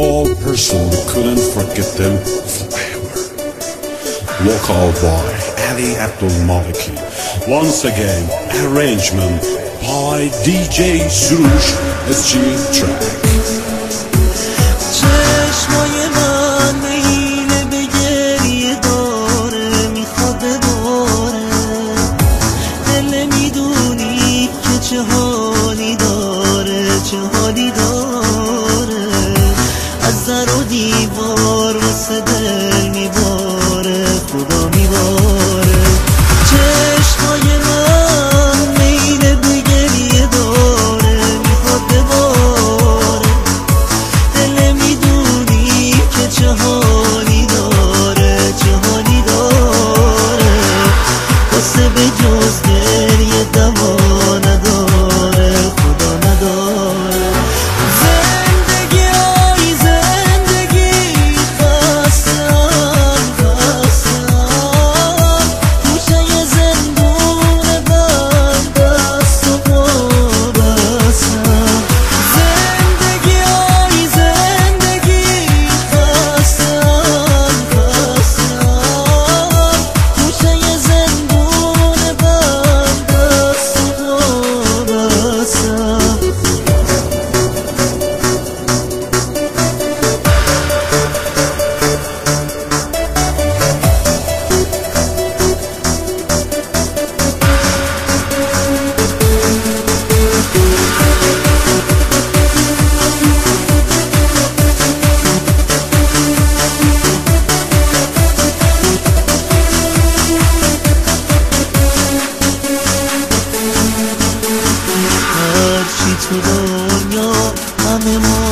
all person couldn't forget them forever. Local boy Ali Abdul Maliki. Once again, arrangement by DJ Surush SG Track. mărudivă Amém.